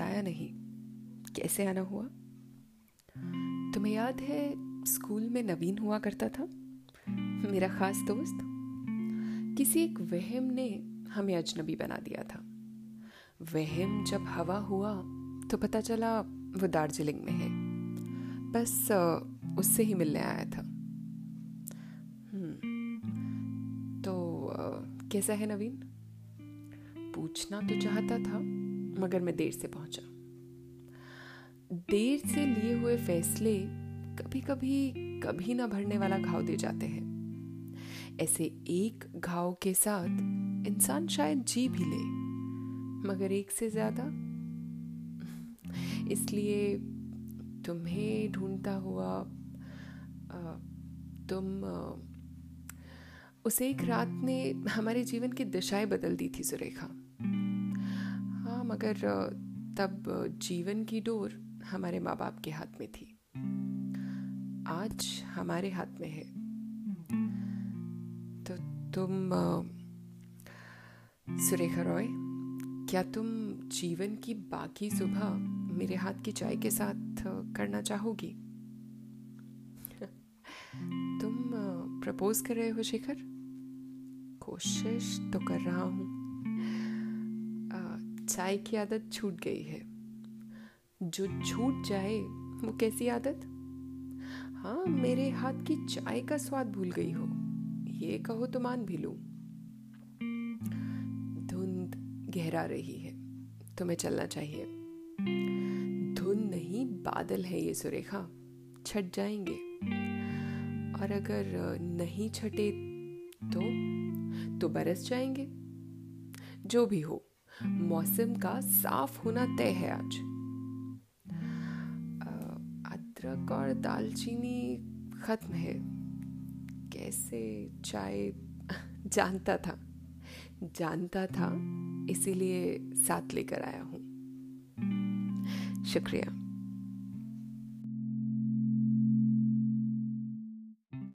आया नहीं। कैसे आना हुआ? तुम्हें याद है, स्कूल में नवीन हुआ करता था? मेरा खास दोस्त? किसी एक वहम ने हमें अजनबी बना दिया था। वहम जब हवा हुआ तो पता चला वो दार्जिलिंग में है। बस, उससे ही मिलने आया था। तो कैसा है नवीन? पूछना तो चाहता था। मगर मैं देर से पहुँचा। देर से लिए हुए फैसले कभी कभी कभी ना भरने वाला घाव दे जाते हैं। ऐसे एक घाव के साथ इंसान शायद जी भी ले, मगर एक से ज़्यादा? इसलिए तुम्हें ढूंढता हुआ तुम उसे एक रात ने हमारे जीवन की दिशाएँ बदल दी थी सुरेखा। मगर तब जीवन की डोर हमारे माँ बाप के हाथ में थी। आज हमारे हाथ में है। तो तुम सुरेखा रॉय, क्या तुम जीवन की बाकी सुबह मेरे हाथ की चाय के साथ करना चाहोगी? तुम प्रपोज कर रहे हो, शेखर? कोशिश तो कर रहा हूँ। चाय की आदत छूट गई है। जो छूट जाए, वो कैसी आदत? हाँ मेरे हाथ की चाय का स्वाद भूल गई हो। ये कहो तो मान भी लू। धुंध गहरा रही है तुम्हें चलना चाहिए। धुंध नहीं, बादल है ये सुरेखा। छट जाएँगे। और अगर नहीं छटे तो तो बरस जाएँगे। जो भी हो। मौसम का साफ़ होना तय है आज। अदरक और दालचीनी खत्म है। कैसे? चाय जानता था। जानता था, इसीलिए साथ लेकर आया हूँ। शुक्रिया।